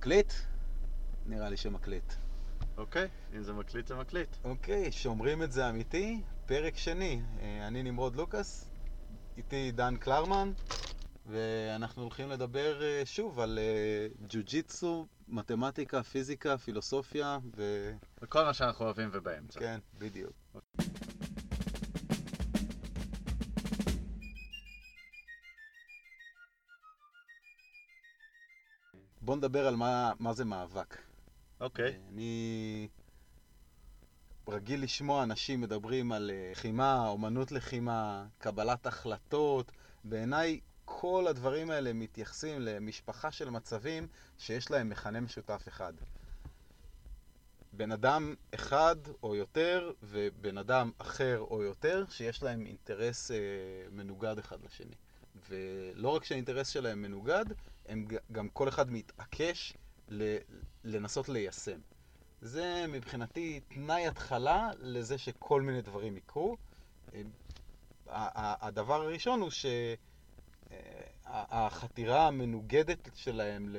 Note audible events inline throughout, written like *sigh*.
מקליט? נראה לי שמקליט. אוקיי, אם זה מקליט זה מקליט. אוקיי, שומרים את זה אמיתי, פרק שני. אה, אני נמרוד לוקאס, איתי דן קלרמן, ואנחנו הולכים לדבר אה, שוב על אה, ג'ו-ג'יצו, מתמטיקה, פיזיקה, פילוסופיה, ו... וכל מה שאנחנו אוהבים ובאמצע. כן, בדיוק. בוא נדבר על מה, מה זה מאבק. אוקיי. אני רגיל לשמוע אנשים מדברים על אה, לחימה, אומנות לחימה, קבלת החלטות. בעיניי כל הדברים האלה מתייחסים למשפחה של מצבים שיש להם מכנה משותף אחד. בן אדם אחד או יותר ובן אדם אחר או יותר שיש להם אינטרס אה, מנוגד אחד לשני. ולא רק שהאינטרס שלהם מנוגד, הם גם כל אחד מתעקש לנסות ליישם. זה מבחינתי תנאי התחלה לזה שכל מיני דברים יקרו. הדבר הראשון הוא שהחתירה המנוגדת שלהם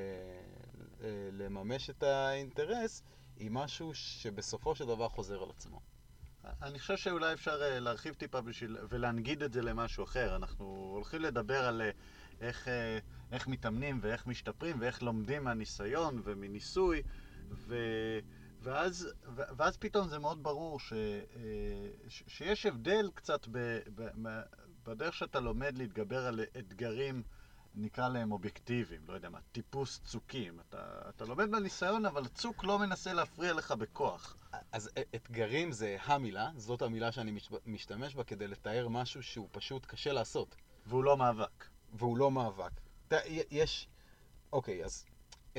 לממש את האינטרס היא משהו שבסופו של דבר חוזר על עצמו. אני חושב שאולי אפשר אה, להרחיב טיפה בשביל, ולהנגיד את זה למשהו אחר. אנחנו הולכים לדבר על אה, איך, אה, איך מתאמנים ואיך משתפרים ואיך לומדים מהניסיון ומניסוי, ו, ואז, ואז פתאום זה מאוד ברור ש, ש, שיש הבדל קצת ב, ב, בדרך שאתה לומד להתגבר על אתגרים. נקרא להם אובייקטיביים, לא יודע מה, טיפוס צוקים. אתה, אתה לומד בניסיון, אבל צוק לא מנסה להפריע לך בכוח. אז אתגרים זה המילה, זאת המילה שאני משתמש בה כדי לתאר משהו שהוא פשוט קשה לעשות. והוא לא מאבק. והוא לא מאבק. יש... אוקיי, אז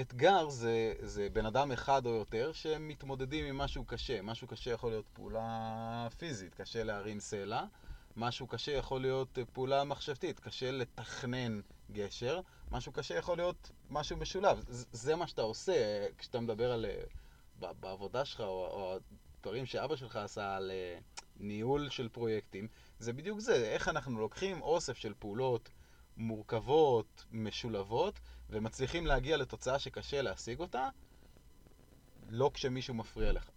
אתגר זה, זה בן אדם אחד או יותר שמתמודדים עם משהו קשה. משהו קשה יכול להיות פעולה פיזית, קשה להרים סלע. משהו קשה יכול להיות פעולה מחשבתית, קשה לתכנן גשר. משהו קשה יכול להיות משהו משולב. זה מה שאתה עושה כשאתה מדבר על... בעבודה שלך, או, או הדברים שאבא שלך עשה על ניהול של פרויקטים, זה בדיוק זה, איך אנחנו לוקחים אוסף של פעולות מורכבות, משולבות, ומצליחים להגיע לתוצאה שקשה להשיג אותה, לא כשמישהו מפריע לך.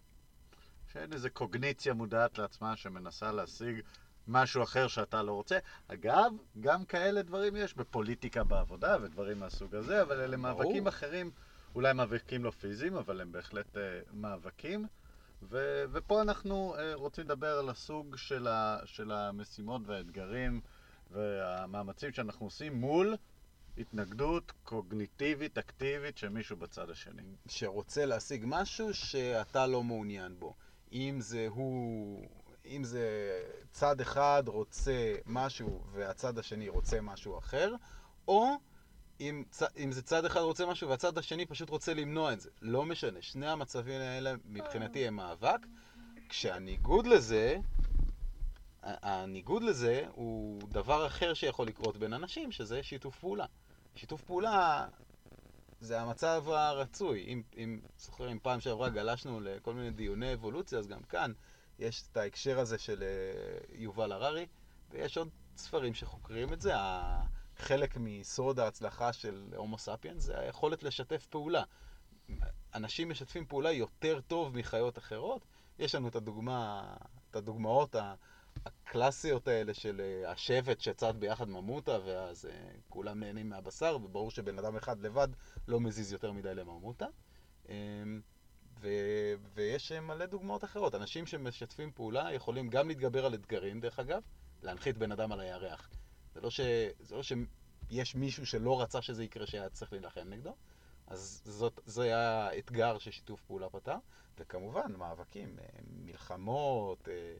שאין איזו קוגניציה מודעת לעצמה שמנסה להשיג משהו אחר שאתה לא רוצה. אגב, גם כאלה דברים יש בפוליטיקה בעבודה ודברים מהסוג הזה, אבל אלה מאבקים אחרים. אולי מאבקים לא פיזיים, אבל הם בהחלט uh, מאבקים. ו- ופה אנחנו uh, רוצים לדבר על הסוג של, ה- של המשימות והאתגרים והמאמצים שאנחנו עושים מול התנגדות קוגניטיבית, אקטיבית של מישהו בצד השני. שרוצה להשיג משהו שאתה לא מעוניין בו. אם זה הוא... אם זה צד אחד רוצה משהו והצד השני רוצה משהו אחר, או אם, צ... אם זה צד אחד רוצה משהו והצד השני פשוט רוצה למנוע את זה. לא משנה, שני המצבים האלה מבחינתי הם מאבק, כשהניגוד לזה, הניגוד לזה הוא דבר אחר שיכול לקרות בין אנשים, שזה שיתוף פעולה. שיתוף פעולה זה המצב הרצוי. אם, אם זוכרים, פעם שעברה גלשנו לכל מיני דיוני אבולוציה, אז גם כאן יש את ההקשר הזה של אה, יובל הררי, ויש עוד ספרים שחוקרים את זה. חלק מסוד ההצלחה של הומו ספיאנס זה היכולת לשתף פעולה. אנשים משתפים פעולה יותר טוב מחיות אחרות. יש לנו את הדוגמה, את הדוגמאות הקלאסיות האלה של אה, השבט שצד ביחד ממוטה, ואז אה, כולם נהנים מהבשר, וברור שבן אדם אחד לבד לא מזיז יותר מדי לממוטה. אמ, ו- ויש מלא דוגמאות אחרות. אנשים שמשתפים פעולה יכולים גם להתגבר על אתגרים, דרך אגב, להנחית בן אדם על הירח. זה לא, ש... זה לא שיש מישהו שלא רצה שזה יקרה שהיה צריך להילחם נגדו, אז זאת, זה היה האתגר ששיתוף פעולה פתר, וכמובן מאבקים, אה, מלחמות, אה,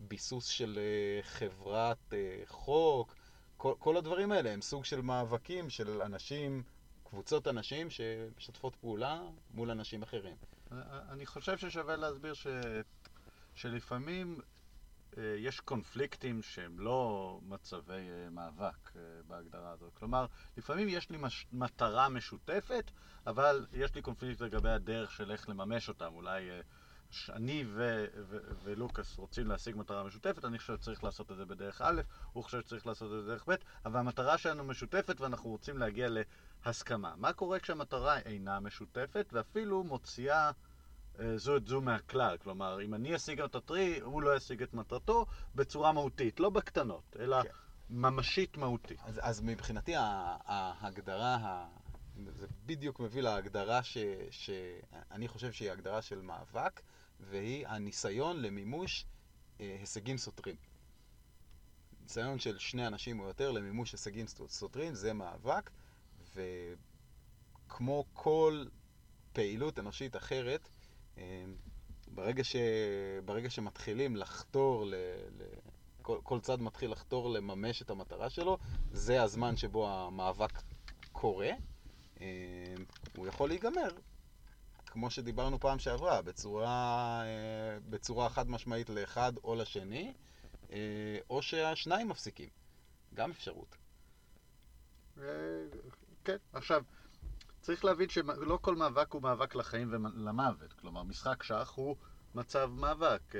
ביסוס של אה, חברת חוק, כל, כל הדברים האלה הם סוג של מאבקים של אנשים, קבוצות אנשים שמשתפות פעולה מול אנשים אחרים. אני חושב ששווה להסביר ש... שלפעמים אה, יש קונפליקטים שהם לא מצבי אה, מאבק אה, בהגדרה הזאת. כלומר, לפעמים יש לי מש... מטרה משותפת, אבל יש לי קונפליקט לגבי הדרך של איך לממש אותם. אולי אני ו- ו- ולוקאס רוצים להשיג מטרה משותפת, אני חושב שצריך לעשות את זה בדרך א', הוא חושב שצריך לעשות את זה בדרך ב', אבל המטרה שלנו משותפת ואנחנו רוצים להגיע הסכמה. מה קורה כשהמטרה אינה משותפת ואפילו מוציאה אה, זו את זו מהכלל? כלומר, אם אני אשיג את הטרי, הוא לא ישיג את מטרתו בצורה מהותית, לא בקטנות, אלא כן. ממשית מהותית. אז, אז מבחינתי ההגדרה, ה- זה בדיוק מביא להגדרה ש, שאני חושב שהיא הגדרה של מאבק, והיא הניסיון למימוש אה, הישגים סותרים. ניסיון של שני אנשים או יותר למימוש הישגים סות- סותרים זה מאבק, וכמו כל פעילות אנושית אחרת, אה, ברגע, ש... ברגע שמתחילים לחתור ל... ל... כל, כל צד מתחיל לחתור לממש את המטרה שלו, זה הזמן שבו המאבק קורה. אה, הוא יכול להיגמר, כמו שדיברנו פעם שעברה, בצורה, אה, בצורה חד משמעית לאחד או לשני, אה, או שהשניים מפסיקים. גם אפשרות. אה, כן, עכשיו, צריך להבין שלא כל מאבק הוא מאבק לחיים ולמוות. כלומר, משחק שח הוא מצב מאבק.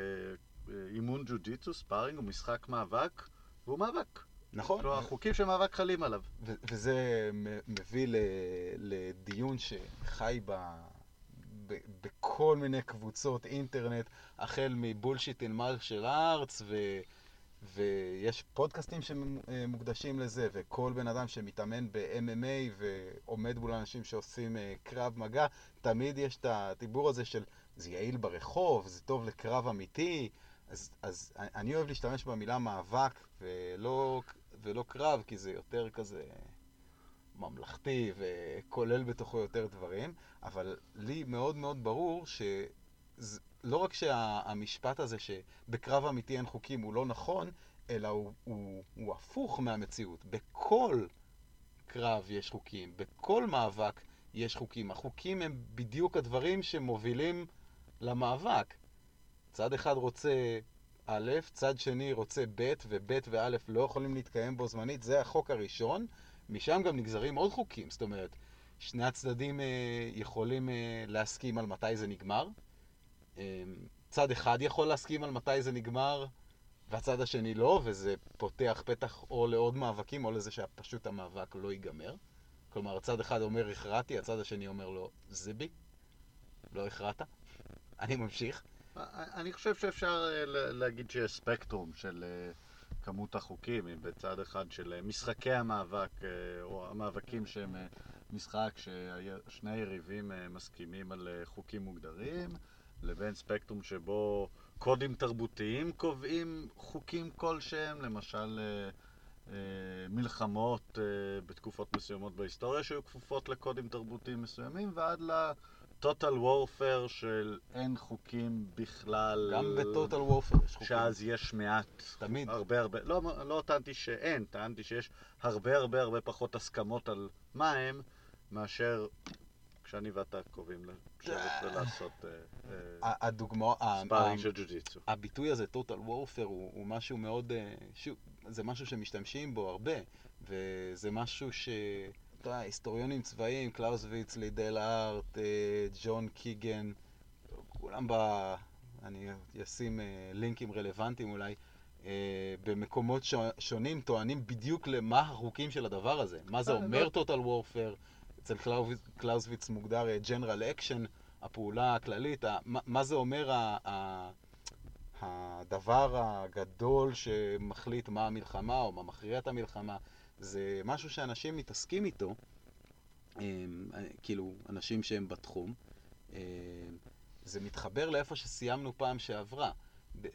אימון ג'ו-ג'יצו, ספארינג, הוא משחק מאבק, והוא מאבק. נכון? כלומר, החוקים של מאבק חלים עליו. וזה מביא לדיון שחי ב- בכל מיני קבוצות אינטרנט, החל מבולשיט אין מרשל ארץ, ו- ויש פודקאסטים שמוקדשים לזה, וכל בן אדם שמתאמן ב-MMA ועומד מול אנשים שעושים אה, קרב מגע, תמיד יש את הדיבור הזה של זה יעיל ברחוב, זה טוב לקרב אמיתי. אז, אז אני אוהב להשתמש במילה מאבק ולא, ולא קרב, כי זה יותר כזה ממלכתי וכולל בתוכו יותר דברים, אבל לי מאוד מאוד ברור שלא רק שהמשפט הזה שבקרב אמיתי אין חוקים הוא לא נכון, אלא הוא, הוא, הוא הפוך מהמציאות. בכל קרב יש חוקים, בכל מאבק יש חוקים. החוקים הם בדיוק הדברים שמובילים למאבק. צד אחד רוצה א', צד שני רוצה ב', וב' וא' לא יכולים להתקיים בו זמנית, זה החוק הראשון. משם גם נגזרים עוד חוקים, זאת אומרת, שני הצדדים אה, יכולים אה, להסכים על מתי זה נגמר. אה, צד אחד יכול להסכים על מתי זה נגמר, והצד השני לא, וזה פותח פתח או לעוד מאבקים, או לזה שפשוט המאבק לא ייגמר. כלומר, הצד אחד אומר הכרעתי, הצד השני אומר לו, זה בי, לא הכרעת, אני ממשיך. אני חושב שאפשר אה, להגיד שיש ספקטרום של אה, כמות החוקים, אם בצד אחד של אה, משחקי המאבק, אה, או המאבקים שהם אה, משחק ששני היריבים מסכימים על חוקים מוגדרים, לבין ספקטרום שבו קודים תרבותיים קובעים חוקים כלשהם, למשל מלחמות בתקופות מסוימות בהיסטוריה שהיו כפופות לקודים תרבותיים מסוימים, ועד ל... total warfare של אין חוקים בכלל. גם בטוטל וורפר יש חוקים. שאז יש מעט. תמיד. הרבה הרבה. לא, לא טענתי שאין, טענתי שיש הרבה הרבה הרבה פחות הסכמות על מה הם, מאשר כשאני ואתה קובעים לשבת ולעשות אה, אה, ספארינג של ג'ו-ג'יצו. הביטוי הזה, total warfare, הוא, הוא משהו מאוד, אה, שוב, זה משהו שמשתמשים בו הרבה, וזה משהו ש... אתה יודע, היסטוריונים צבאיים, קלאוזוויץ, לידל ארט, אה, ג'ון קיגן, כולם ב... אני אשים אה, לינקים רלוונטיים אולי, אה, במקומות ש... שונים טוענים בדיוק למה החוקים של הדבר הזה. מה זה אומר לא. total warfare? אצל קלאוזוויץ, קלאוזוויץ מוגדר general action, הפעולה הכללית. מה, זה אומר ה... ה... הדבר הגדול שמחליט מה המלחמה או מה מכריע את המלחמה, זה משהו שאנשים מתעסקים איתו, הם, כאילו, אנשים שהם בתחום. הם, זה מתחבר לאיפה שסיימנו פעם שעברה. אה,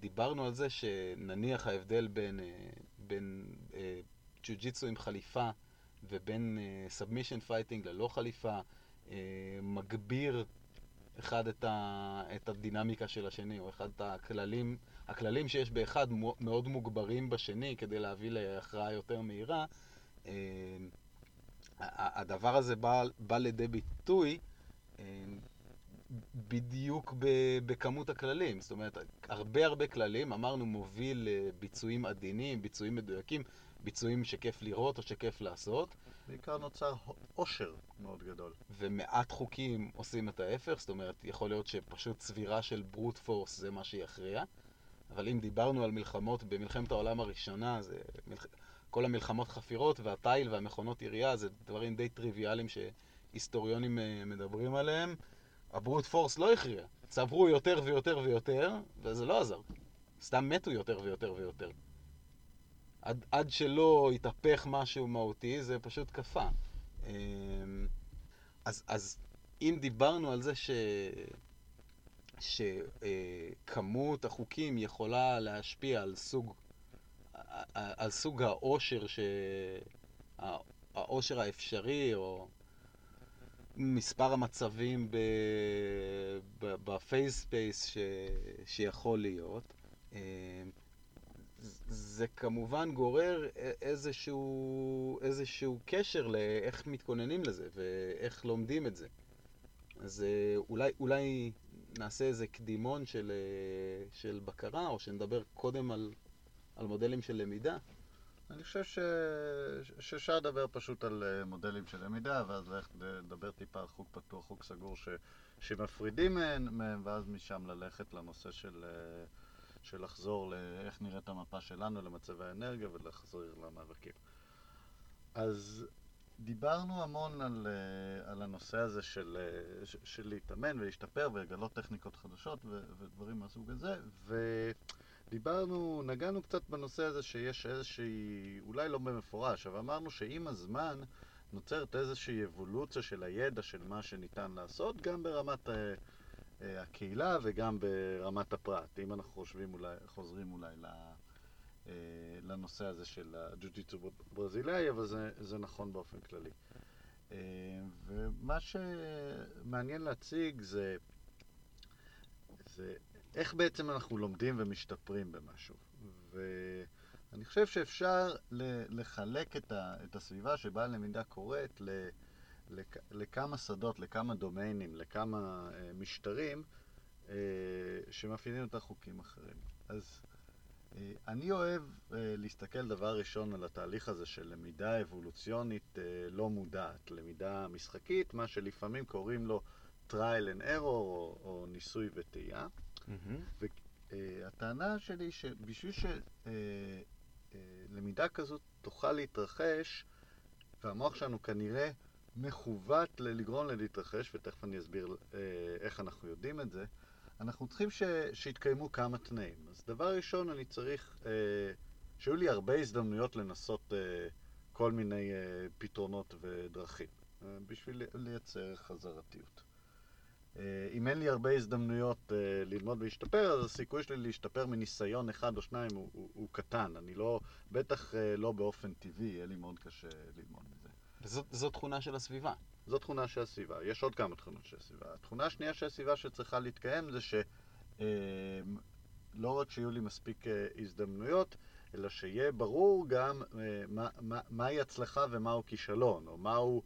דיברנו על זה שנניח ההבדל בין, אה, בין אה, ג'ו-ג'יצו עם חליפה ובין submission fighting ללא חליפה אה, מגביר אחד את, את הדינמיקה של השני, או אחד את הכללים, הכללים שיש באחד מאוד מוגברים בשני כדי להביא להכרעה יותר מהירה. אה, הדבר הזה בא, בא לידי ביטוי אה, בדיוק בכמות הכללים. זאת אומרת, הרבה הרבה כללים, אמרנו, מוביל לביצועים עדינים, ביצועים מדויקים, ביצועים שכיף לראות או שכיף לעשות. בעיקר נוצר עושר מאוד גדול. ומעט חוקים עושים את ההפך, זאת אומרת, יכול להיות שפשוט צבירה של ברוט פורס זה מה שיכריע. אבל אם דיברנו על מלחמות במלחמת העולם הראשונה, זה מלח... כל המלחמות חפירות והתיל והמכונות ירייה זה דברים די טריוויאליים שהיסטוריונים אה, מדברים עליהם. הברוט פורס לא הכריע. צברו יותר ויותר ויותר, וזה לא עזר. סתם מתו יותר ויותר ויותר. עד, עד שלא התהפך משהו מהותי, זה פשוט קפא. אמ, אז, אז אם דיברנו על זה ש... שכמות החוקים יכולה להשפיע על סוג, על סוג העושר, ש... העושר האפשרי, או מספר המצבים ב phase space ש... שיכול להיות. זה כמובן גורר איזשהו, איזשהו קשר לאיך מתכוננים לזה ואיך לומדים את זה. אז אה, אולי, אולי נעשה איזה קדימון של, אה, של בקרה, או שנדבר קודם על, על מודלים של למידה. אני חושב ש... שאפשר לדבר פשוט על אה, מודלים של למידה, ואז ללכת לדבר טיפה על חוג פתוח, חוג סגור, ש... שמפרידים מהם, ואז משם ללכת לנושא של... של לחזור לאיך נראית המפה שלנו למצבי האנרגיה ולחזור למאבקים. אז דיברנו המון על, אה, על הנושא הזה של, אה, של להתאמן ולהשתפר ולגלות טכניקות חדשות ודברים מהסוג הזה, ודיברנו, נגענו קצת בנושא הזה שיש איזושהי, אולי לא במפורש, אבל אמרנו שעם הזמן נוצרת איזושהי אבולוציה של הידע של מה שניתן לעשות, גם ברמת אה, אה, הקהילה וגם ברמת הפרט. אם אנחנו חושבים אולי, חוזרים אולי אה, לנושא הזה של הג'ו-ג'יצו ברזילאי, אבל זה, זה נכון באופן כללי. אה, ומה שמעניין להציג זה, זה איך בעצם אנחנו לומדים ומשתפרים במשהו. ואני חושב שאפשר לחלק את הסביבה שבה הלמידה קורית ל... לכ, לכמה שדות, לכמה דומיינים, לכמה אה, משטרים אה, שמאפיינים אותה חוקים אחרים. אז אה, אני אוהב אה, להסתכל דבר ראשון על התהליך הזה של למידה אבולוציונית אה, לא מודעת, למידה משחקית, מה שלפעמים קוראים לו trial and error או, או ניסוי וטעייה. Mm-hmm. והטענה שלי שבשביל שלמידה אה, אה, כזאת תוכל להתרחש, והמוח שלנו כנראה מכוות לגרום לה להתרחש, ותכף אני אסביר אה, איך אנחנו יודעים את זה, אנחנו צריכים ש, שיתקיימו כמה תנאים. אז דבר ראשון, אני צריך אה, שיהיו לי הרבה הזדמנויות לנסות אה, כל מיני אה, פתרונות ודרכים, אה, בשביל לייצר חזרתיות. אה, אם אין לי הרבה הזדמנויות אה, ללמוד ולהשתפר, אז הסיכוי שלי להשתפר מניסיון אחד או שניים הוא, הוא, הוא קטן. אני לא, בטח אה, לא באופן טבעי, יהיה לי מאוד קשה ללמוד מזה. וזו תכונה של הסביבה. זו תכונה של הסביבה. יש עוד כמה תכונות של הסביבה. התכונה השנייה של הסביבה שצריכה להתקיים זה שלא רק שיהיו לי מספיק הזדמנויות, אלא שיהיה ברור גם מה, מה, מהי הצלחה ומהו כישלון, או מהו...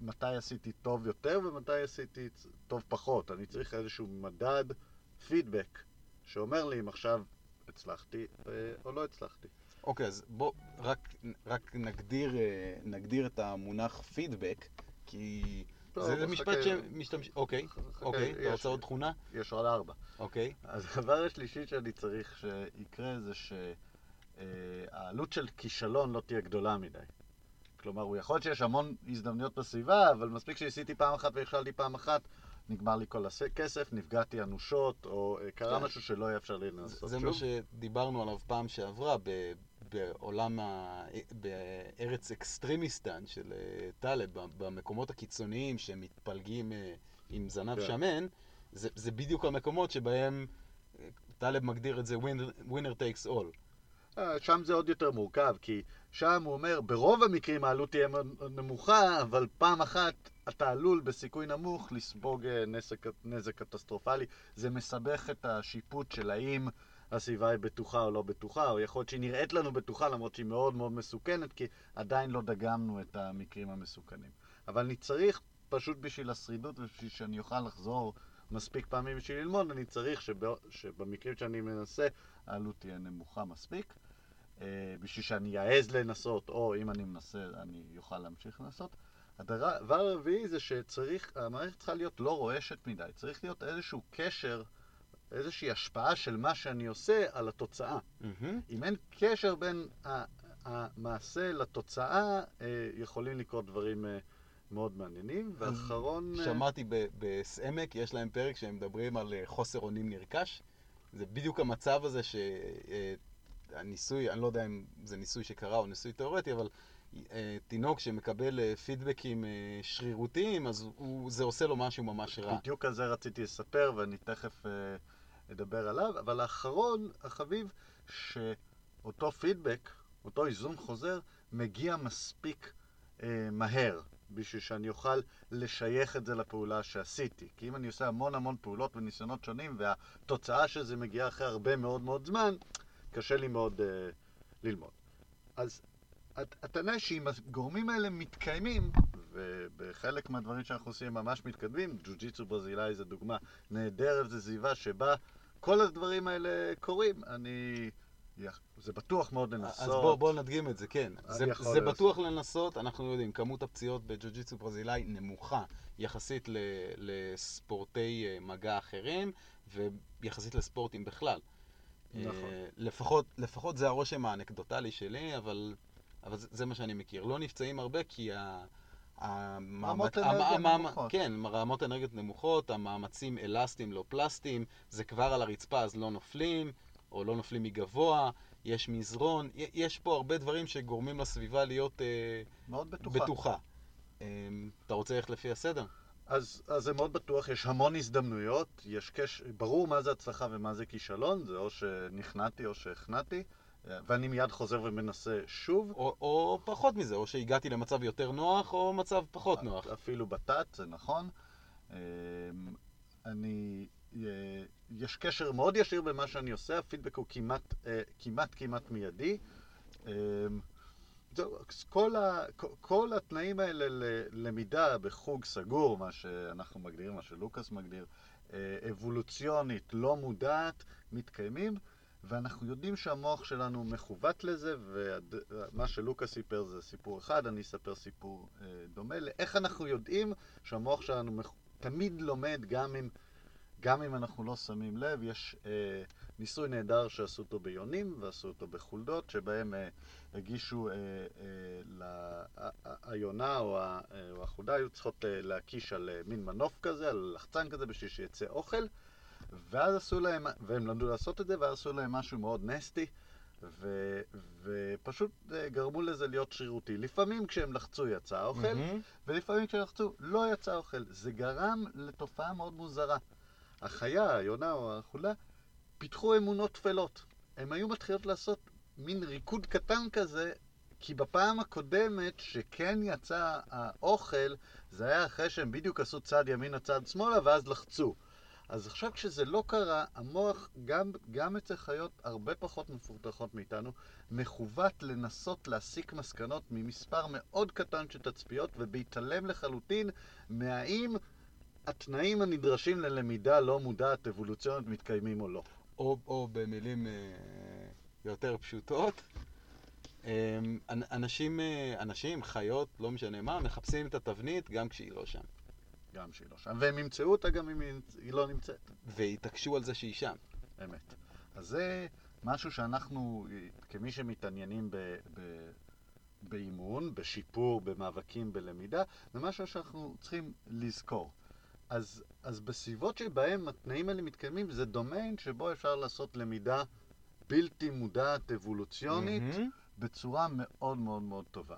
מתי עשיתי טוב יותר ומתי עשיתי טוב פחות. אני צריך איזשהו מדד פידבק שאומר לי אם עכשיו הצלחתי או לא הצלחתי. אוקיי, אז בוא רק, רק נגדיר, אה, נגדיר את המונח פידבק, כי לא, זה משפט שמשתמש... אוקיי, אוקיי, אתה רוצה עוד תכונה? יש עוד ארבע. אוקיי. אז הדבר השלישי שאני צריך שיקרה זה שהעלות של כישלון לא תהיה גדולה מדי. כלומר, הוא יכול להיות שיש המון הזדמנויות בסביבה, אבל מספיק שעשיתי פעם אחת והכשלתי פעם אחת, נגמר לי כל הכסף, נפגעתי אנושות, או אה, קרה כן. משהו שלא יהיה אפשר לי לנסות שוב. זה מה שדיברנו עליו פעם שעברה, בעולם, ה... בארץ Extremistan של אה, טלב, במקומות הקיצוניים שמתפלגים אה, עם זנב כן. שמן, זה, זה בדיוק המקומות שבהם טלב מגדיר את זה winner takes all. שם זה עוד יותר מורכב, כי שם הוא אומר, ברוב המקרים העלות תהיה נמוכה, אבל פעם אחת אתה עלול בסיכוי נמוך לספוג אה, נזק, נזק קטסטרופלי. זה מסבך את השיפוט של האם הסביבה היא בטוחה או לא בטוחה, או יכול להיות שהיא נראית לנו בטוחה למרות שהיא מאוד מאוד מסוכנת, כי עדיין לא דגמנו את המקרים המסוכנים. אבל אני צריך, פשוט בשביל השרידות ובשביל שאני אוכל לחזור מספיק פעמים בשביל ללמוד, אני צריך שבא, שבמקרים שאני מנסה, העלות תהיה נמוכה מספיק. אה, בשביל שאני אעז לנסות, או אם אני מנסה, אני אוכל להמשיך לנסות. הדבר הרביעי זה שצריך, המערכת צריכה להיות לא רועשת מדי, צריך להיות איזשהו קשר, איזושהי השפעה של מה שאני עושה על התוצאה. Mm-hmm. אם אין קשר בין המעשה לתוצאה אה, יכולים לקרות דברים אה, מאוד מעניינים. ואחרון... אה, שמעתי בסעמק, יש להם פרק שהם מדברים על חוסר אונים נרכש. זה בדיוק המצב הזה שהניסוי, אני לא יודע אם זה ניסוי שקרה או ניסוי תיאורטי, אבל תינוק שמקבל פידבקים שרירותיים, אז הוא, זה עושה לו משהו ממש רע. בדיוק על זה רציתי לספר, ואני תכף אדבר עליו, אבל האחרון, החביב, שאותו פידבק, אותו איזון חוזר, מגיע מספיק אה, מהר, בשביל שאני אוכל לשייך את זה לפעולה שעשיתי. כי אם אני עושה המון המון פעולות וניסיונות שונים, והתוצאה של זה מגיעה אחרי הרבה מאוד מאוד זמן, קשה לי מאוד אה, ללמוד. אז הט- הטענה שאם הגורמים האלה מתקיימים, ובחלק מהדברים שאנחנו עושים ממש מתקדמים, ג'ו-ג'יצו ברזילאי זה דוגמה נהדרת, זו סביבה שבה כל הדברים האלה קורים. אני... זה בטוח מאוד לנסות. אז בואו בוא נדגים את זה, כן. זה, זה. בטוח לנסות, אנחנו יודעים, כמות הפציעות בג'ו-ג'יצו ברזילאי נמוכה יחסית ל, לספורטי אה, מגע אחרים, ויחסית לספורטים בכלל. נכון. אה, לפחות, לפחות זה הרושם האנקדוטלי שלי, אבל, אבל זה, זה מה שאני מכיר. לא נפצעים הרבה כי ה... המאמץ- המ-. כן, רמות אנרגיות נמוכות, המאמצים אלסטיים, לא פלסטיים, זה כבר על הרצפה אז לא נופלים, או לא נופלים מגבוה, יש מזרון, יש פה הרבה דברים שגורמים לסביבה להיות אה, מאוד בטוחה. בטוחה. אה, אתה רוצה ללכת לפי הסדר? אז, אז זה מאוד בטוח, יש המון הזדמנויות, יש קש... ברור מה זה הצלחה ומה זה כישלון, זה או שנכנעתי או שהכנעתי, ואני מיד חוזר ומנסה שוב. או, או פחות מזה, או שהגעתי למצב יותר נוח, או מצב פחות נוח. אפילו בתת, זה נכון. אה, אני... אה, יש קשר מאוד ישיר במה שאני עושה, הפידבק הוא כמעט אה, כמעט כמעט מיידי. אה, זהו, כל, ה, כל- כל התנאים האלה ללמידה בחוג סגור, מה שאנחנו מגדירים, מה שלוקאס מגדיר, אה, אבולוציונית, לא מודעת, מתקיימים, ואנחנו יודעים שהמוח שלנו מכוות לזה, ומה שלוקאס סיפר זה סיפור אחד, אני אספר סיפור אה, דומה. לאיך אנחנו יודעים שהמוח שלנו מכ... תמיד לומד גם אם, גם אם אנחנו לא שמים לב. יש אה, ניסוי נהדר שעשו אותו ביונים ועשו אותו בחולדות, שבהם אה, הגישו, אה, אה, היונה או, ה... אה, או החולדה היו צריכות אה, להקיש על אה, מין מנוף כזה, על לחצן כזה, בשביל שיצא אוכל. ואז עשו להם, והם למדו לעשות את זה, ואז עשו להם משהו מאוד נסטי, ו, ופשוט אה, גרמו לזה להיות שרירותי. לפעמים כשהם לחצו יצא אוכל, מהמם. ולפעמים כשהם לחצו לא יצא אוכל. זה גרם לתופעה מאוד מוזרה. החיה, היונה או החולה, פיתחו אמונות טפלות. הם היו מתחילות לעשות מין ריקוד קטן כזה, כי בפעם הקודמת שכן יצא האוכל, זה היה אחרי שהם בדיוק עשו צד ימינה צד שמאלה, ואז לחצו. אז עכשיו כשזה לא קרה, המוח, גם, גם אצל חיות הרבה פחות מפותחות מאיתנו, מכוות לנסות להסיק מסקנות ממספר מאוד קטן של תצפיות, ובהתעלם לחלוטין מהאם התנאים הנדרשים ללמידה לא מודעת אבולוציונית מתקיימים או לא. או, או במילים אה, יותר פשוטות, אה, אנ- אנשים, אה, אנשים, חיות, לא משנה מה, מחפשים את התבנית גם כשהיא לא שם. גם שהיא לא שם. והם ימצאו אותה גם אם היא- לא נמצאת. והתעקשו על זה שהיא שם. אמת. אז זה משהו שאנחנו, כמי שמתעניינים ב, ב, באימון, בשיפור, במאבקים בלמידה, זה משהו שאנחנו צריכים לזכור. אז, אז בסביבות שבהם התנאים האלה מתקיימים, זה דומיין שבו אפשר לעשות למידה בלתי מודעת אבולוציונית מהמם. בצורה מאוד מאוד מאוד טובה.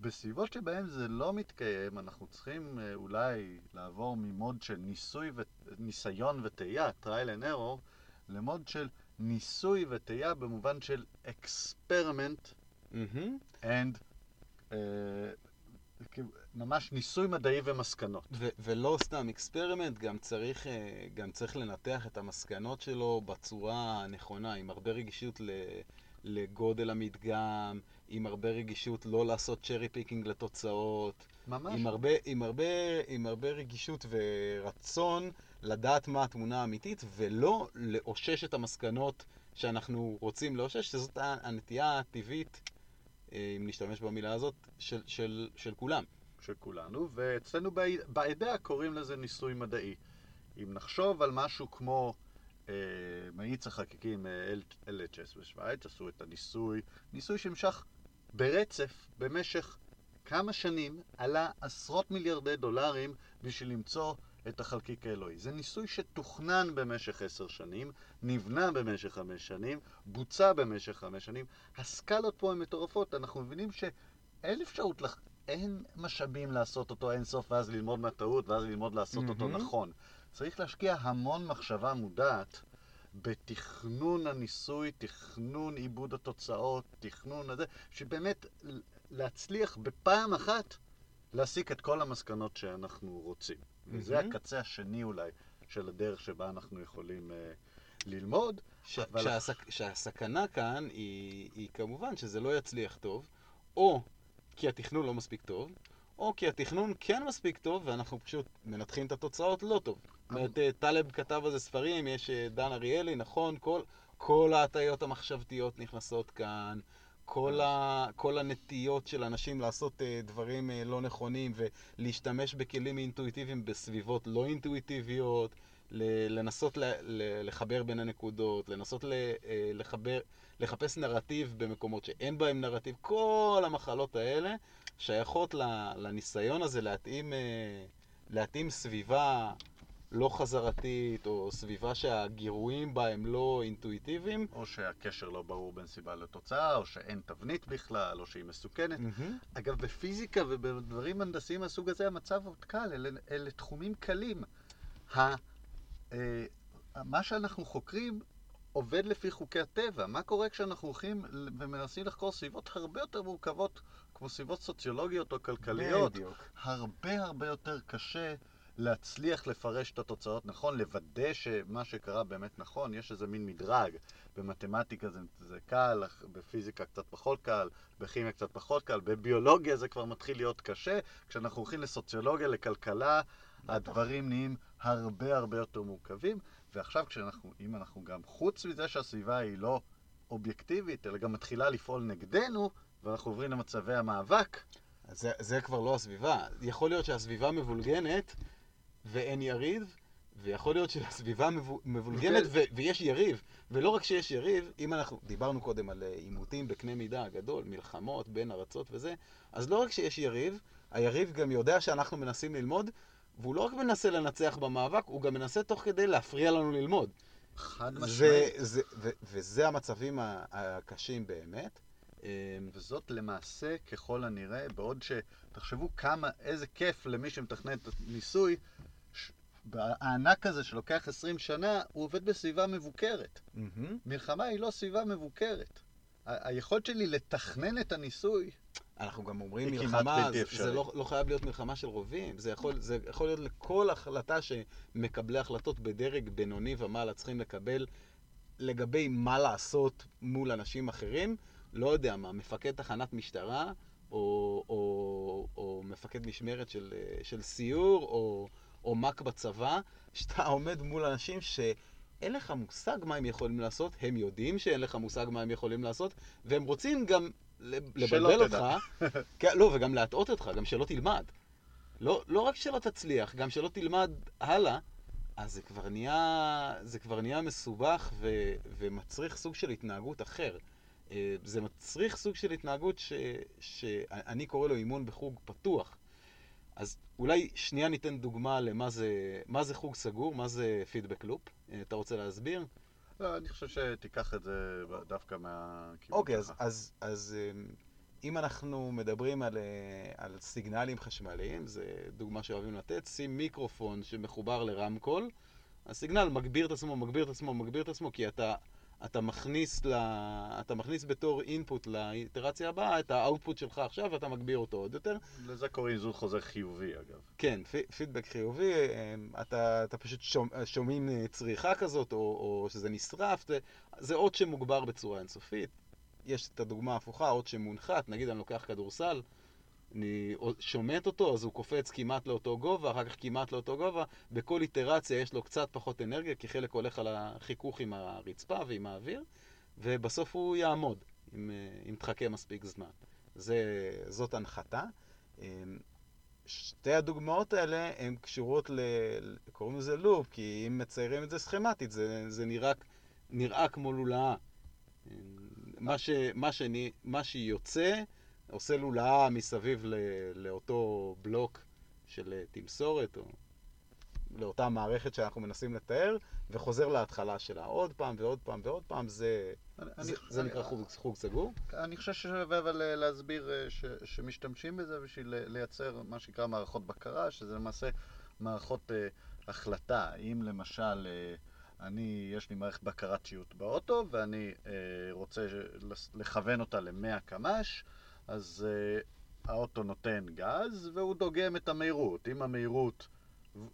בסביבות שבהן זה לא מתקיים, אנחנו צריכים אה, אולי לעבור ממוד של ניסוי ו... ניסיון וטעייה, trial and error, למוד של ניסוי וטעייה במובן של experiment מהמם. and כאילו, ממש ניסוי מדעי ומסקנות. ו- ולא סתם experiment, גם צריך, אה, גם צריך לנתח את המסקנות שלו בצורה הנכונה, עם הרבה רגישות ל- לגודל המדגם, עם הרבה רגישות לא לעשות cherry picking לתוצאות, ממש. עם הרבה, עם, הרבה, עם הרבה רגישות ורצון לדעת מה התמונה האמיתית, ולא לאושש את המסקנות שאנחנו רוצים לאושש, שזאת הנטייה הטבעית, אה, אם נשתמש במילה הזאת, של, של, של כולם. של כולנו, ואצלנו בעדה קוראים לזה ניסוי מדעי. אם נחשוב על משהו כמו אה, מאיץ החלקיקים אה, LHS בשוויץ, עשו את הניסוי, ניסוי שנמשך ברצף, במשך כמה שנים, עלה עשרות מיליארדי דולרים בשביל למצוא את החלקיק האלוהי. זה ניסוי שתוכנן במשך עשר שנים, נבנה במשך חמש שנים, בוצע במשך חמש שנים. הסקלות פה הן מטורפות, אנחנו מבינים שאין אפשרות, לח... אין משאבים לעשות אותו אין סוף ואז ללמוד מהטעות ואז ללמוד לעשות אותו נכון. צריך להשקיע המון מחשבה מודעת בתכנון הניסוי, תכנון עיבוד התוצאות, תכנון הזה, שבאמת להצליח בפעם אחת להסיק את כל המסקנות שאנחנו רוצים. וזה הקצה השני אולי של הדרך שבה אנחנו יכולים uh, ללמוד. ש- אבל... שהסק... שהסכנה כאן היא, היא כמובן שזה לא יצליח טוב, או כי התכנון לא מספיק טוב, או כי התכנון כן מספיק טוב ואנחנו פשוט מנתחים את התוצאות לא טוב. זאת אומרת, אה, טלב כתב על זה ספרים, יש אה, דן אריאלי, נכון, כל, כל ההטיות המחשבתיות נכנסות כאן. כל, ה, כל הנטיות של אנשים לעשות uh, דברים uh, לא נכונים ולהשתמש בכלים אינטואיטיביים בסביבות לא אינטואיטיביות, לנסות ל, ל, לחבר בין הנקודות, לנסות ל, uh, לחבר, לחפש נרטיב במקומות שאין בהם נרטיב, כל המחלות האלה שייכות לניסיון הזה להתאים, uh, להתאים סביבה לא חזרתית, או סביבה שהגירויים בה הם לא אינטואיטיביים. או שהקשר לא ברור בין סיבה לתוצאה, או שאין תבנית בכלל, או שהיא מסוכנת. Mm-hmm. אגב, בפיזיקה ובדברים הנדסיים מהסוג הזה המצב עוד קל, אלה, אלה תחומים קלים. ה, אה, מה שאנחנו חוקרים עובד לפי חוקי הטבע. מה קורה כשאנחנו הולכים ומנסים לחקור סביבות הרבה יותר מורכבות, כמו סביבות סוציולוגיות או כלכליות? בדיוק. הרבה הרבה יותר קשה. להצליח לפרש את התוצאות נכון, לוודא שמה שקרה באמת נכון, יש איזה מין מדרג. במתמטיקה זה, זה קל, בפיזיקה קצת פחות קל, בכימיה קצת פחות קל, בביולוגיה זה כבר מתחיל להיות קשה. כשאנחנו הולכים לסוציולוגיה, לכלכלה, הדברים נהיים הרבה הרבה יותר מורכבים. ועכשיו כשאנחנו, אם אנחנו גם, חוץ מזה שהסביבה היא לא אובייקטיבית, אלא גם מתחילה לפעול נגדנו, ואנחנו עוברים למצבי המאבק. זה, זה כבר לא הסביבה. יכול להיות שהסביבה מבולגנת, ואין יריב, ויכול להיות שהסביבה מבולגנת ו- ויש יריב. ולא רק שיש יריב, אם אנחנו, דיברנו קודם על אה, עימותים בקנה מידה גדול, מלחמות בין ארצות וזה, אז לא רק שיש יריב, היריב גם יודע שאנחנו מנסים ללמוד, והוא לא רק מנסה לנצח במאבק, הוא גם מנסה תוך כדי להפריע לנו ללמוד. חד משמעית. וזה המצבים הקשים באמת. אמ, וזאת למעשה, ככל הנראה, בעוד שתחשבו כמה, איזה כיף למי שמתכנן את הניסוי, הענק הזה שלוקח 20 שנה, הוא עובד בסביבה מבוקרת. Mm-hmm. מלחמה היא לא סביבה מבוקרת. ה- היכולת שלי לתכנן את הניסוי... אנחנו גם אומרים מלחמה, זה, זה לא, לא חייב להיות מלחמה של רובים, זה יכול, זה יכול להיות לכל החלטה שמקבלי החלטות בדרג בינוני ומעלה צריכים לקבל לגבי מה לעשות מול אנשים אחרים. לא יודע מה, מפקד תחנת משטרה, או, או, או מפקד משמרת של, של סיור, או... או מ"ק בצבא, *laughs* שאתה עומד מול אנשים שאין לך מושג מה הם יכולים לעשות, הם יודעים שאין לך מושג מה הם יכולים לעשות, והם רוצים גם לבלבל אותך, *laughs* כן, לא, וגם להטעות אותך, גם שלא תלמד. לא, לא רק שלא תצליח, גם שלא תלמד הלאה, אז זה כבר נהיה, זה כבר נהיה מסובך ו, ומצריך סוג של התנהגות אחר. אה, זה מצריך סוג של התנהגות ש, שאני קורא לו אימון בחוג פתוח. אז אולי שנייה ניתן דוגמה למה זה, מה זה חוג סגור, מה זה פידבק לופ. אה, אתה רוצה להסביר? לא, אני חושב שתיקח את זה דווקא מהכיוון אוקיי, אז, אז, אז אה, אם אנחנו מדברים על, אה, על סיגנלים חשמליים, זו דוגמה שאוהבים לתת, שים מיקרופון שמחובר לרמקול, הסיגנל מגביר את עצמו, מגביר את עצמו, מגביר את עצמו, כי אתה אתה מכניס, ל... אתה מכניס בתור אינפוט לאיטרציה הבאה את האאוטפוט שלך עכשיו ואתה מגביר אותו עוד יותר. לזה קוראים זו חוזר חיובי אגב. כן, פידבק חיובי, אמ, אתה, אתה פשוט שומע, שומעים אה, צריכה כזאת או, או שזה נשרף, זה, זה אות שמוגבר בצורה אינסופית. יש את הדוגמה ההפוכה, אות שמונחת, נגיד אני לוקח כדורסל, אני שומט אותו, אז הוא קופץ כמעט לאותו גובה, אחר כך כמעט לאותו גובה. בכל איטרציה יש לו קצת פחות אנרגיה, כי חלק הולך על החיכוך עם הרצפה ועם האוויר, ובסוף הוא יעמוד, אם, אם תחכה מספיק זמן. זה, זאת הנחתה. אמ, שתי הדוגמאות האלה הן קשורות ל... קוראים לזה לופ, כי אם מציירים את זה סכמטית, זה, זה נראה, נראה כמו לולאה. מה, ש, מה, שאני, מה שיוצא עושה לולאה מסביב ל, לאותו בלוק של אה, תמסורת, או לאותה מערכת שאנחנו מנסים לתאר, וחוזר להתחלה שלה עוד פעם ועוד פעם ועוד פעם, זה, אני- זה, אני- זה אני- נקרא חוג, חוג סגור. אני חושב ששווה אבל אה, להסביר אה, ש, שמשתמשים בזה בשביל לייצר מה שנקרא מערכות בקרה, שזה למעשה מערכות אה, החלטה. אם למשל אה, אני, יש לי מערכת בקרת ציות באוטו ואני אה, רוצה לכוון אותה ל-100 קמ"ש, אז אה, האוטו נותן גז והוא דוגם את המהירות. אם המהירות,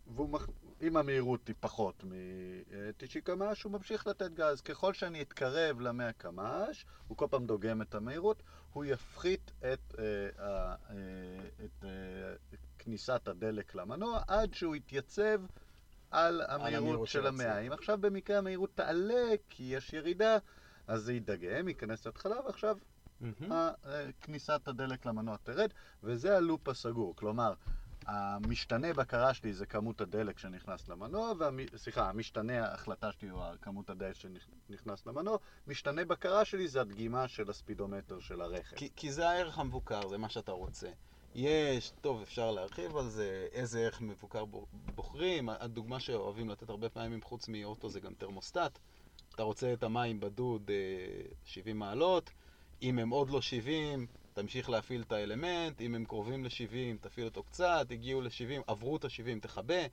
מח... אם המהירות היא פחות מ-90 קמ"ש, הוא ממשיך לתת גז. ככל שאני אתקרב ל-100 קמ"ש, הוא כל פעם דוגם את המהירות, הוא יפחית את, אה, אה, אה, את אה, כניסת הדלק למנוע עד שהוא יתייצב על המהירות המהירות של המאה. אם עכשיו במקרה המהירות תעלה כי יש ירידה, אז זה יידגם, ייכנס להתחלה, ועכשיו מהמם. ה- אה, כניסת הדלק למנוע תרד, וזה הלופ הסגור. כלומר, המשתנה בקרה שלי זה כמות הדלק שנכנס למנוע. סליחה, המשתנה ההחלטה שלי הוא כמות הדלק שנכנס למנוע, משתנה בקרה שלי זה הדגימה של הספידומטר של הרכב. כי, כי זה הערך המבוקר, זה מה שאתה רוצה. יש, טוב, אפשר להרחיב על זה, איזה ערך מבוקר בו- בוחרים. הדוגמה שאוהבים לתת הרבה פעמים חוץ מאוטו זה גם תרמוסטט. אתה רוצה את המים בדוד אה, 70 מעלות, אם הם עוד לא 70, תמשיך להפעיל את האלמנט, אם הם קרובים ל-70, תפעיל אותו קצת, הגיעו ל-70, עברו את ה-70, תכבה.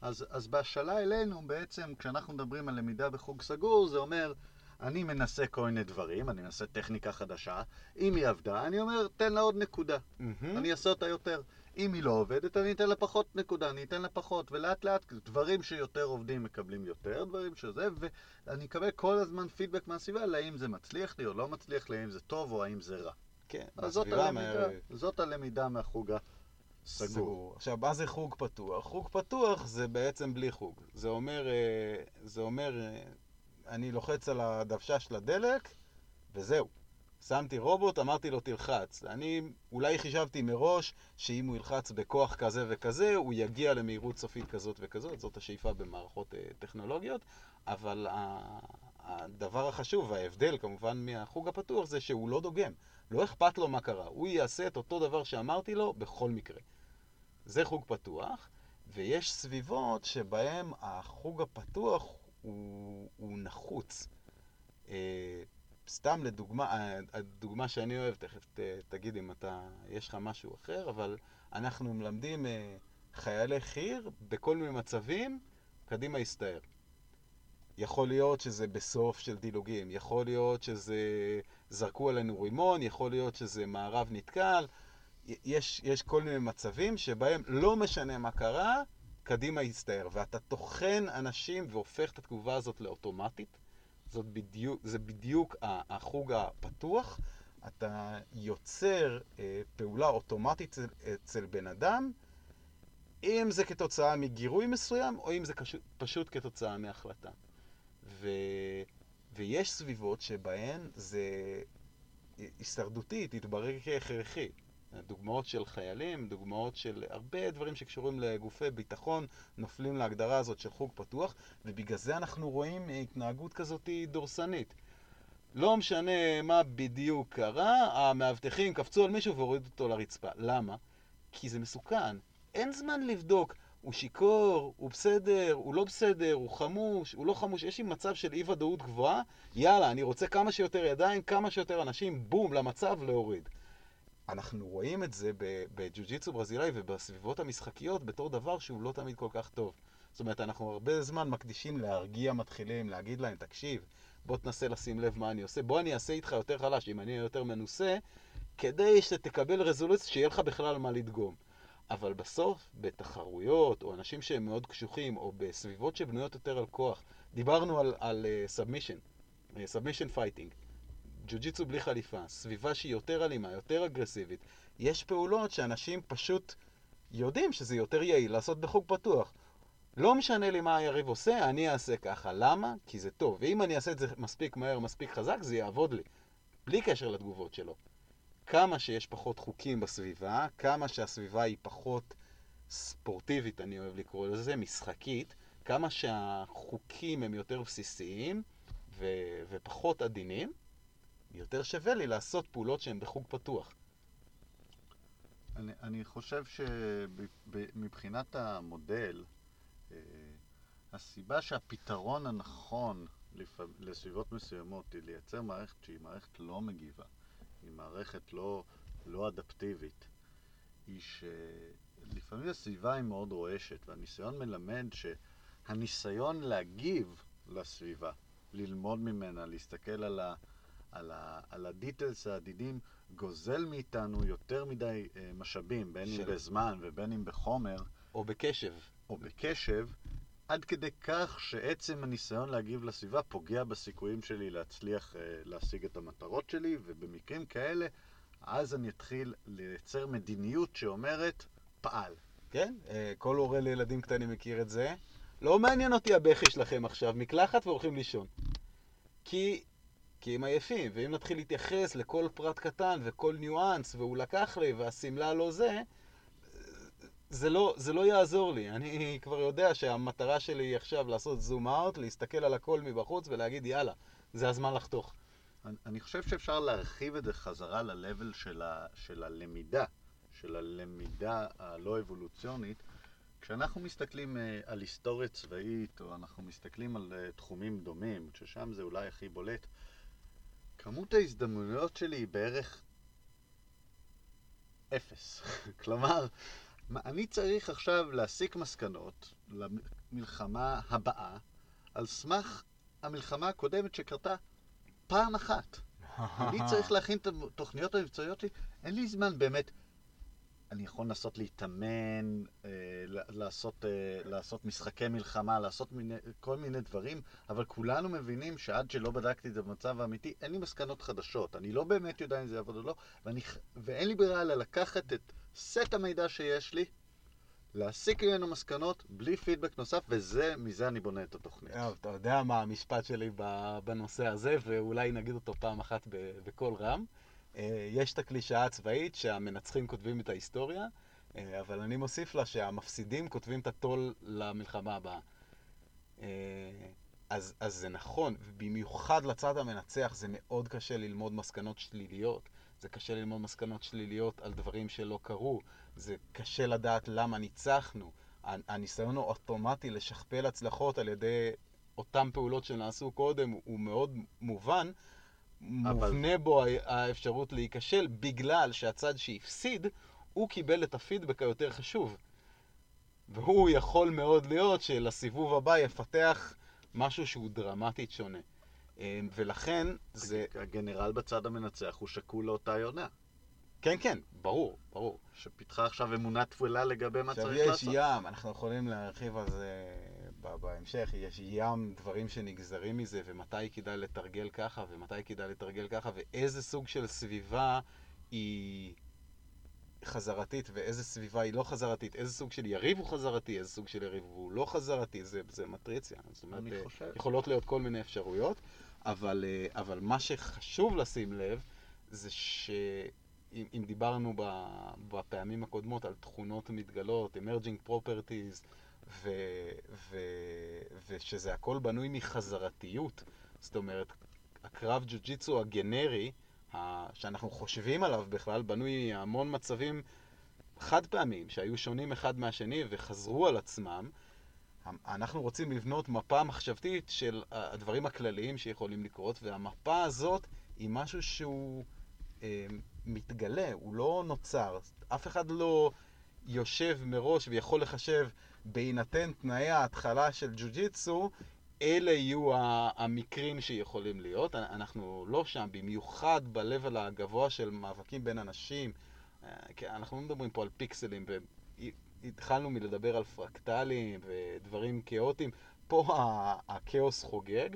אז, אז בהשאלה אלינו, בעצם, כשאנחנו מדברים על למידה בחוג סגור, זה אומר, אני מנסה כל מיני דברים, אני מנסה טכניקה חדשה, אם היא עבדה, אני אומר, תן לה עוד נקודה. מהמם. אני אעשה אותה יותר. אם היא לא עובדת, אני אתן לה פחות נקודה, אני אתן לה פחות, ולאט לאט דברים שיותר עובדים מקבלים יותר, דברים שזה, ואני אקבל כל הזמן פידבק מהסביבה, לאם זה מצליח לי או לא מצליח לי, האם זה טוב או האם זה רע. כן, אז זאת הלמידה, מה- זאת הלמידה מהחוג הסגור. סגור. עכשיו, מה זה חוג פתוח? חוג פתוח זה בעצם בלי חוג. זה אומר, אה, זה אומר, אה, אני לוחץ על הדוושה של הדלק, וזהו. שמתי רובוט, אמרתי לו תלחץ. אני אולי חישבתי מראש שאם הוא ילחץ בכוח כזה וכזה, הוא יגיע למהירות סופית כזאת וכזאת, זאת השאיפה במערכות אה, טכנולוגיות, אבל ה- הדבר החשוב, וההבדל כמובן מהחוג הפתוח, זה שהוא לא דוגם. לא אכפת לו מה קרה, הוא יעשה את אותו דבר שאמרתי לו בכל מקרה. זה חוג פתוח, ויש סביבות שבהן החוג הפתוח הוא, הוא נחוץ. אה, סתם לדוגמה, אה, הדוגמה שאני אוהב, תכף תגיד אם אתה, יש לך משהו אחר, אבל אנחנו מלמדים אה, חיילי חי"ר בכל מיני מצבים, קדימה הסתער. יכול להיות שזה בסוף של דילוגים, יכול להיות שזה זרקו עלינו רימון, יכול להיות שזה מערב נתקל, יש, יש כל מיני מצבים שבהם לא משנה מה קרה, קדימה הסתער. ואתה טוחן אנשים והופך את התגובה הזאת לאוטומטית. זאת בדיוק, זה בדיוק החוג הפתוח. אתה יוצר אה, פעולה אוטומטית אצל, אצל בן אדם, אם זה כתוצאה מגירוי מסוים, או אם זה קשו, פשוט כתוצאה מהחלטה. ו, ויש סביבות שבהן זה הישרדותי, תתברר כהכרחי. דוגמאות של חיילים, דוגמאות של הרבה דברים שקשורים לגופי ביטחון, נופלים להגדרה הזאת של חוג פתוח, ובגלל זה אנחנו רואים התנהגות כזאת דורסנית. לא משנה מה בדיוק קרה, המאבטחים קפצו על מישהו והורידו אותו לרצפה. למה? כי זה מסוכן. אין זמן לבדוק, הוא שיכור, הוא בסדר, הוא לא בסדר, הוא חמוש, הוא לא חמוש. יש לי מצב של אי ודאות גבוהה, יאללה, אני רוצה כמה שיותר ידיים, כמה שיותר אנשים, בום, למצב להוריד. אנחנו רואים את זה בג'ו-ג'יצו ברזילאי ובסביבות המשחקיות בתור דבר שהוא לא תמיד כל כך טוב. זאת אומרת, אנחנו הרבה זמן מקדישים להרגיע מתחילים, להגיד להם, תקשיב, בוא תנסה לשים לב מה אני עושה, בוא אני אעשה איתך יותר חלש, אם אני אהיה יותר מנוסה, כדי שתקבל רזולוציה, שיהיה לך בכלל מה לדגום. אבל בסוף, בתחרויות, או אנשים שהם מאוד קשוחים, או בסביבות שבנויות יותר על כוח, דיברנו על, submission, submission fighting. ג'ו-ג'יצו בלי חליפה, סביבה שהיא יותר אלימה, יותר אגרסיבית. יש פעולות שאנשים פשוט יודעים שזה יותר יעיל לעשות בחוג פתוח. לא משנה לי מה היריב עושה, אני אעשה ככה. למה? כי זה טוב. ואם אני אעשה את זה מספיק מהר, מספיק חזק, זה יעבוד לי. בלי קשר לתגובות שלו. כמה שיש פחות חוקים בסביבה, כמה שהסביבה היא פחות ספורטיבית, אני אוהב לקרוא לזה, משחקית, כמה שהחוקים הם יותר בסיסיים ו- ופחות עדינים, יותר שווה לי לעשות פעולות שהן בחוג פתוח. אני, אני חושב שמבחינת המודל, אה, הסיבה שהפתרון הנכון לסביבות מסוימות היא לייצר מערכת שהיא מערכת לא מגיבה, היא מערכת לא, לא אדפטיבית, היא שלפעמים הסביבה היא מאוד רועשת, והניסיון מלמד שהניסיון להגיב לסביבה, ללמוד ממנה, להסתכל על, ה, על, ה, על הדיטלס העדידים, גוזל מאיתנו יותר מדי אה, משאבים, בין של- אם בזמן ובין אם בחומר, או בקשב. או בקשב, עד כדי כך שעצם הניסיון להגיב לסביבה פוגע בסיכויים שלי להצליח אה, להשיג את המטרות שלי, ובמקרים כאלה, אז אני אתחיל לייצר מדיניות שאומרת, פעל. כן? אה, כל הורה לילדים קטנים מכיר את זה. לא מעניין אותי הבכי שלכם עכשיו, מקלחת והולכים לישון. כי, כי הם עייפים, ואם נתחיל להתייחס לכל פרט קטן וכל ניואנס, והוא לקח לי והשמלה לא זה, זה לא, זה לא יעזור לי. אני כבר יודע שהמטרה שלי היא עכשיו לעשות זום אאוט, להסתכל על הכל מבחוץ ולהגיד יאללה, זה הזמן לחתוך. אני, אני חושב שאפשר להרחיב את זה חזרה ל-level של, של הלמידה, של הלמידה הלא אבולוציונית. כשאנחנו מסתכלים uh, על היסטוריה צבאית, או אנחנו מסתכלים על uh, תחומים דומים, ששם זה אולי הכי בולט, כמות ההזדמנויות שלי היא בערך אפס. *laughs* כלומר, אני צריך עכשיו להסיק מסקנות למלחמה הבאה על סמך המלחמה הקודמת שקרתה פעם אחת. *laughs* אני צריך להכין את התוכניות המבצעיות שלי, אין לי זמן באמת. אני יכול לנסות להתאמן, אה, לעשות, אה, לעשות משחקי מלחמה, לעשות מיני, כל מיני דברים, אבל כולנו מבינים שעד שלא בדקתי את זה במצב האמיתי, אין לי מסקנות חדשות. אני לא באמת יודע אם זה יעבוד או לא, ואני, ואין לי ברירה אלא לקחת את סט המידע שיש לי, להסיק ממנו מסקנות בלי פידבק נוסף, וזה, מזה אני בונה את התוכנית. טוב, אתה יודע מה המשפט שלי בנושא הזה, ואולי נגיד אותו פעם אחת בקול רם. אה, יש את הקלישאה הצבאית שהמנצחים כותבים את ההיסטוריה, אה, אבל אני מוסיף לה שהמפסידים כותבים את הטול למלחמה הבאה. אה, אז, אז זה נכון, ובמיוחד לצד המנצח זה מאוד קשה ללמוד מסקנות שליליות. זה קשה ללמוד מסקנות שליליות על דברים שלא קרו. זה קשה לדעת למה ניצחנו. הניסיון האוטומטי לשכפל הצלחות על ידי אותן פעולות שנעשו קודם הוא מאוד מובן. מובנה בו האפשרות להיכשל בגלל שהצד שהפסיד, הוא קיבל את הפידבק היותר חשוב. והוא יכול מאוד להיות שלסיבוב הבא יפתח משהו שהוא דרמטית שונה. אה, ולכן זה... הגנרל בצד המנצח הוא שקול לאותה יונה, כן, כן, ברור, ברור. שפיתחה עכשיו אמונה תפלה לגבי מה עכשיו צריך יש לעשות. ים, אנחנו יכולים להרחיב על זה בהמשך, יש ים דברים שנגזרים מזה, ומתי כדאי לתרגל ככה, ומתי כדאי לתרגל ככה, ואיזה סוג של סביבה היא חזרתית, ואיזה סביבה היא לא חזרתית, איזה סוג של יריב הוא חזרתי, איזה סוג של יריב הוא לא חזרתי, זה, זה מטריציה. זאת אומרת, אה, חושב. יכולות להיות כל מיני אפשרויות, אבל, אה, אבל מה שחשוב לשים לב, זה שאם אם דיברנו בפעמים הקודמות על תכונות מתגלות, emerging properties, ו, ו, ושזה הכל בנוי מחזרתיות, זאת אומרת, הקרב ג'ו-ג'יצו הגנרי, שאנחנו חושבים עליו בכלל, בנוי מהמון מצבים חד פעמיים, שהיו שונים אחד מהשני וחזרו על עצמם. אנחנו רוצים לבנות מפה מחשבתית של הדברים הכלליים שיכולים לקרות, והמפה הזאת היא משהו שהוא אה, מתגלה, הוא לא נוצר. אף אחד לא יושב מראש ויכול לחשב בהינתן תנאי ההתחלה של ג'ו-ג'יצו, אלה יהיו המקרים שיכולים להיות. אנחנו לא שם, במיוחד ב-level הגבוה של מאבקים בין אנשים. אה, כי אנחנו לא מדברים פה על פיקסלים, והתחלנו מלדבר על פרקטלים ודברים כאוטיים. פה הכאוס חוגג,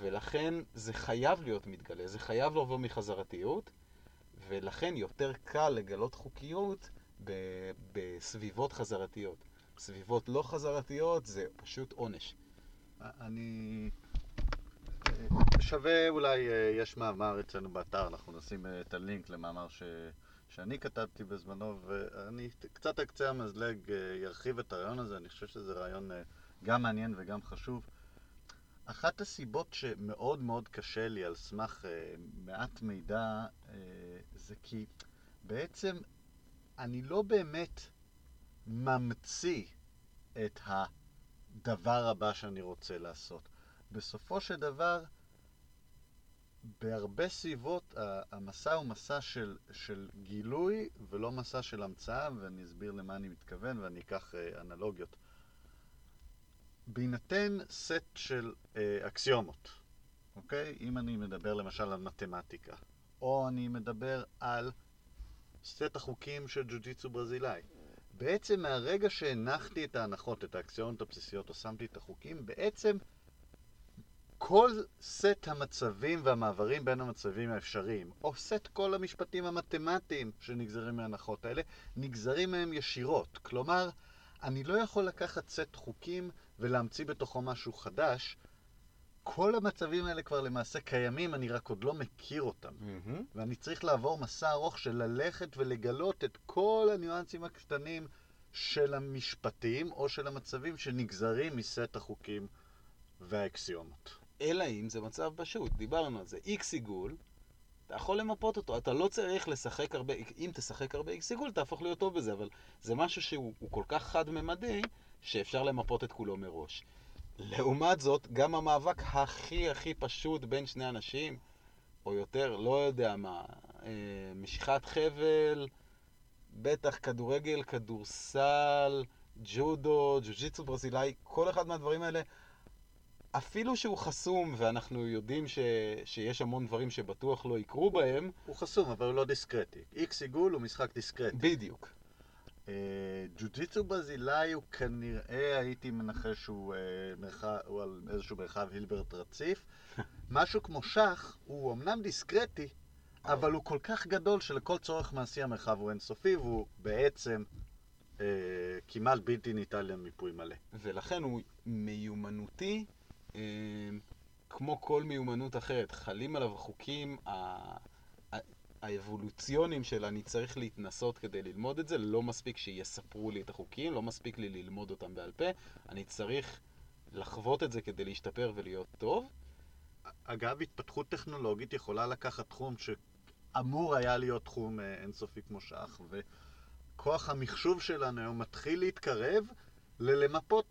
ולכן זה חייב להיות מתגלה, זה חייב לבוא מחזרתיות, ולכן יותר קל לגלות חוקיות בסביבות חזרתיות. סביבות לא חזרתיות זה פשוט עונש. אני... שווה אולי, אה, יש מאמר אצלנו באתר, אנחנו נשים אה, את הלינק למאמר ש... שאני כתבתי בזמנו, ואני קצת על קצה המזלג אה, ירחיב את הרעיון הזה, אני חושב שזה רעיון אה, גם מעניין וגם חשוב. אחת הסיבות שמאוד מאוד קשה לי על סמך אה, מעט מידע, אה, זה כי בעצם אני לא באמת ממציא את הדבר הבא שאני רוצה לעשות. בסופו של דבר, בהרבה סביבות המסע הוא מסע של, של גילוי ולא מסע של המצאה, ואני אסביר למה אני מתכוון ואני אקח אה, אנלוגיות. בהינתן סט של אה, אקסיומות, אוקיי? אם אני מדבר למשל על מתמטיקה, או אני מדבר על סט החוקים של ג'ו-ג'יצו ברזילאי. בעצם מהרגע שהנחתי את ההנחות, את האקסיומות הבסיסיות, או שמתי את החוקים, בעצם כל סט המצבים והמעברים בין המצבים האפשריים, או סט כל המשפטים המתמטיים שנגזרים מההנחות האלה, נגזרים מהם ישירות. כלומר, אני לא יכול לקחת סט חוקים ולהמציא בתוכו משהו חדש. כל המצבים האלה כבר למעשה קיימים, אני רק עוד לא מכיר אותם. Mm-hmm. ואני צריך לעבור מסע ארוך של ללכת ולגלות את כל הניואנסים הקטנים של המשפטים או של המצבים שנגזרים מסט החוקים והאקסיומות. אלא אם זה מצב פשוט, דיברנו על זה. איקס עיגול, אתה יכול למפות אותו, אתה לא צריך לשחק הרבה, אם תשחק הרבה איקס עיגול, תהפוך להיות טוב בזה, אבל זה משהו שהוא כל כך חד-ממדי, שאפשר למפות את כולו מראש. לעומת זאת, גם המאבק הכי הכי פשוט בין שני אנשים, או יותר, לא יודע מה, אה, משיכת חבל, בטח כדורגל, כדורסל, ג'ודו, ג'ו-ג'יצו ברזילאי, כל אחד מהדברים האלה אפילו שהוא חסום, ואנחנו יודעים ש... שיש המון דברים שבטוח לא יקרו בהם... הוא חסום, אבל הוא לא דיסקרטי. איקס עיגול הוא משחק דיסקרטי. בדיוק. אה, ג'ו-ג'יצו ברזילאי הוא כנראה, הייתי מנחש שהוא, אה, מרחב, הוא על איזשהו מרחב הילברט רציף. *laughs* משהו כמו שח, הוא אמנם דיסקרטי, אבל הוא כל כך גדול שלכל צורך מעשי המרחב הוא אינסופי, והוא בעצם אה, כמעט בלתי ניתן למיפוי מלא. ולכן הוא מיומנותי אמ, כמו כל מיומנות אחרת, חלים עליו חוקים האבולוציוניים של אני צריך להתנסות כדי ללמוד את זה, לא מספיק שיספרו לי את החוקים, לא מספיק לי ללמוד אותם בעל פה, אני צריך לחוות את זה כדי להשתפר ולהיות טוב. אגב, התפתחות טכנולוגית יכולה לקחת תחום שאמור היה להיות תחום אה, אינסופי כמו שח, וכוח המחשוב שלנו היום מתחיל להתקרב ללמפות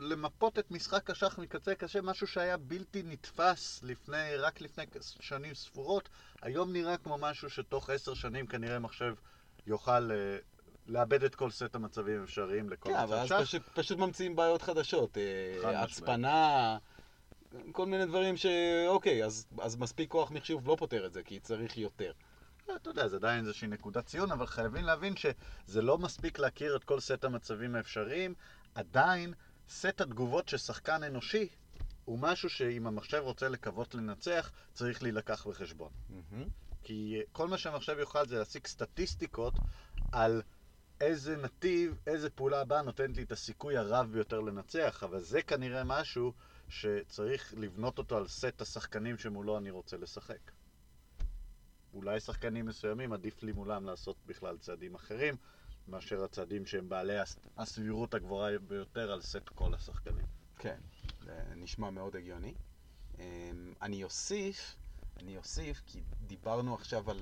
למפות את משחק השח מקצה לקצה, משהו שהיה בלתי נתפס לפני, רק לפני שנים ספורות, היום נראה כמו משהו שתוך עשר שנים כנראה מחשב יוכל uh, לאבד את כל סט המצבים האפשריים לכל מצב שח. כן, אבל אז פשוט, פשוט ממציאים בעיות חדשות. אה, הצפנה, כל מיני דברים ש... אוקיי, אז, אז מספיק כוח מחשוב לא פותר את זה, כי צריך יותר. אה, אתה יודע, זה עדיין איזושהי נקודת ציון, אבל חייבים להבין שזה לא מספיק להכיר את כל סט המצבים האפשריים, עדיין סט התגובות של שחקן אנושי הוא משהו שאם המחשב רוצה לקוות לנצח, צריך להילקח בחשבון. Mm-hmm. כי כל מה שהמחשב יוכל זה להשיג סטטיסטיקות על איזה נתיב, איזה פעולה הבאה נותנת לי את הסיכוי הרב ביותר לנצח, אבל זה כנראה משהו שצריך לבנות אותו על סט השחקנים שמולו אני רוצה לשחק. אולי שחקנים מסוימים עדיף לי מולם לעשות בכלל צעדים אחרים, מאשר הצעדים שהם בעלי הסבירות הגבוהה ביותר על סט כל השחקנים. כן, זה נשמע מאוד הגיוני. אמ, אני אוסיף, אני אוסיף, כי דיברנו עכשיו על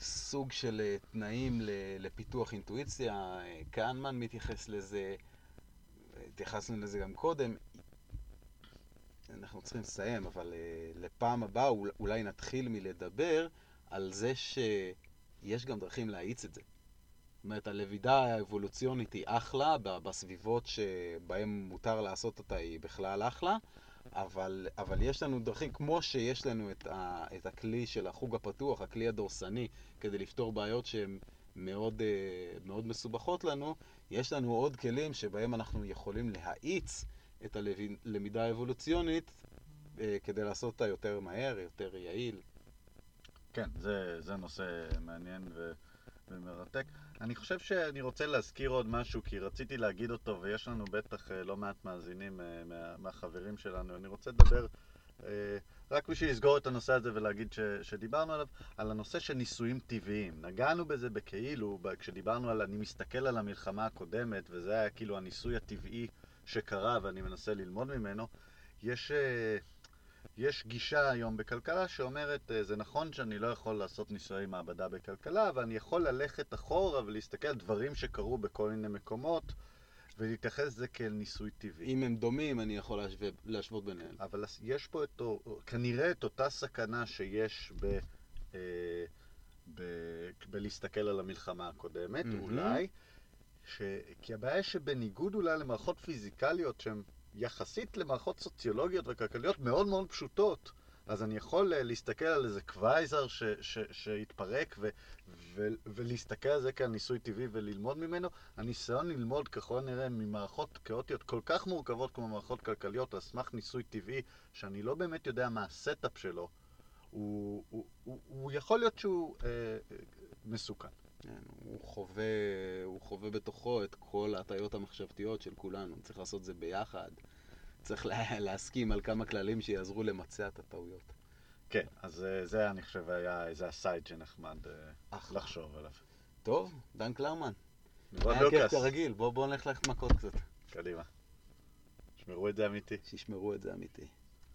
סוג של אה, תנאים לפיתוח אינטואיציה, אה, קהנמן מתייחס לזה, התייחסנו לזה גם קודם. אנחנו צריכים לסיים, אבל אה, לפעם הבאה אולי נתחיל מלדבר על זה שיש גם דרכים להאיץ את זה. זאת אומרת, הלמידה האבולוציונית היא אחלה, בסביבות שבהן מותר לעשות אותה היא בכלל אחלה, אבל, אבל יש לנו דרכים, כמו שיש לנו את, ה, את הכלי של החוג הפתוח, הכלי הדורסני, כדי לפתור בעיות שהן מאוד, אה, מאוד מסובכות לנו, יש לנו עוד כלים שבהם אנחנו יכולים להאיץ את הלמידה האבולוציונית אה, כדי לעשות אותה יותר מהר, יותר יעיל. כן, זה, זה נושא מעניין ו, ומרתק. אני חושב שאני רוצה להזכיר עוד משהו, כי רציתי להגיד אותו, ויש לנו בטח אה, לא מעט מאזינים אה, מה, מהחברים שלנו. אני רוצה לדבר, אה, רק בשביל לסגור את הנושא הזה ולהגיד ש, שדיברנו עליו, על הנושא של ניסויים טבעיים. נגענו בזה בכאילו, כשדיברנו על, אני מסתכל על המלחמה הקודמת, וזה היה כאילו הניסוי הטבעי שקרה, ואני מנסה ללמוד ממנו. יש... יש גישה היום בכלכלה שאומרת, אה, זה נכון שאני לא יכול לעשות ניסויי מעבדה בכלכלה, אבל אני יכול ללכת אחורה ולהסתכל על דברים שקרו בכל מיני מקומות, ולהתייחס לזה כאל ניסוי טבעי. אם הם דומים, אני יכול להשווה, להשוות ביניהם. אבל יש פה את, כנראה את אותה סכנה שיש ב, אה, ב, בלהסתכל על המלחמה הקודמת, מהמם. אולי, ש, כי הבעיה שבניגוד אולי למערכות פיזיקליות שהן יחסית למערכות סוציולוגיות וכלכליות מאוד מאוד פשוטות, אז אני יכול אה, להסתכל על איזה קוואזר ש, ש, שהתפרק ו, ו, ולהסתכל על זה כעל ניסוי טבעי וללמוד ממנו. הניסיון ללמוד ככל הנראה ממערכות כאוטיות כל כך מורכבות כמו מערכות כלכליות על סמך ניסוי טבעי, שאני לא באמת יודע מה ה setup שלו, הוא, הוא, הוא, הוא יכול להיות שהוא אה, אה, מסוכן. כן, הוא חווה, הוא חווה בתוכו את כל ההטיות המחשבתיות של כולנו. צריך לעשות זה ביחד. צריך לה, להסכים על כמה כללים שיעזרו למצע את הטעויות. כן, אז אה, זה אני חושב היה איזה הסייד שנחמד אה, אחלה. לחשוב עליו. טוב, דן קלרמן. נראה היה כיף כרגיל, בוא, בוא נלך ללכת מכות קצת. קדימה. שמרו את זה אמיתי. שישמרו את זה אמיתי.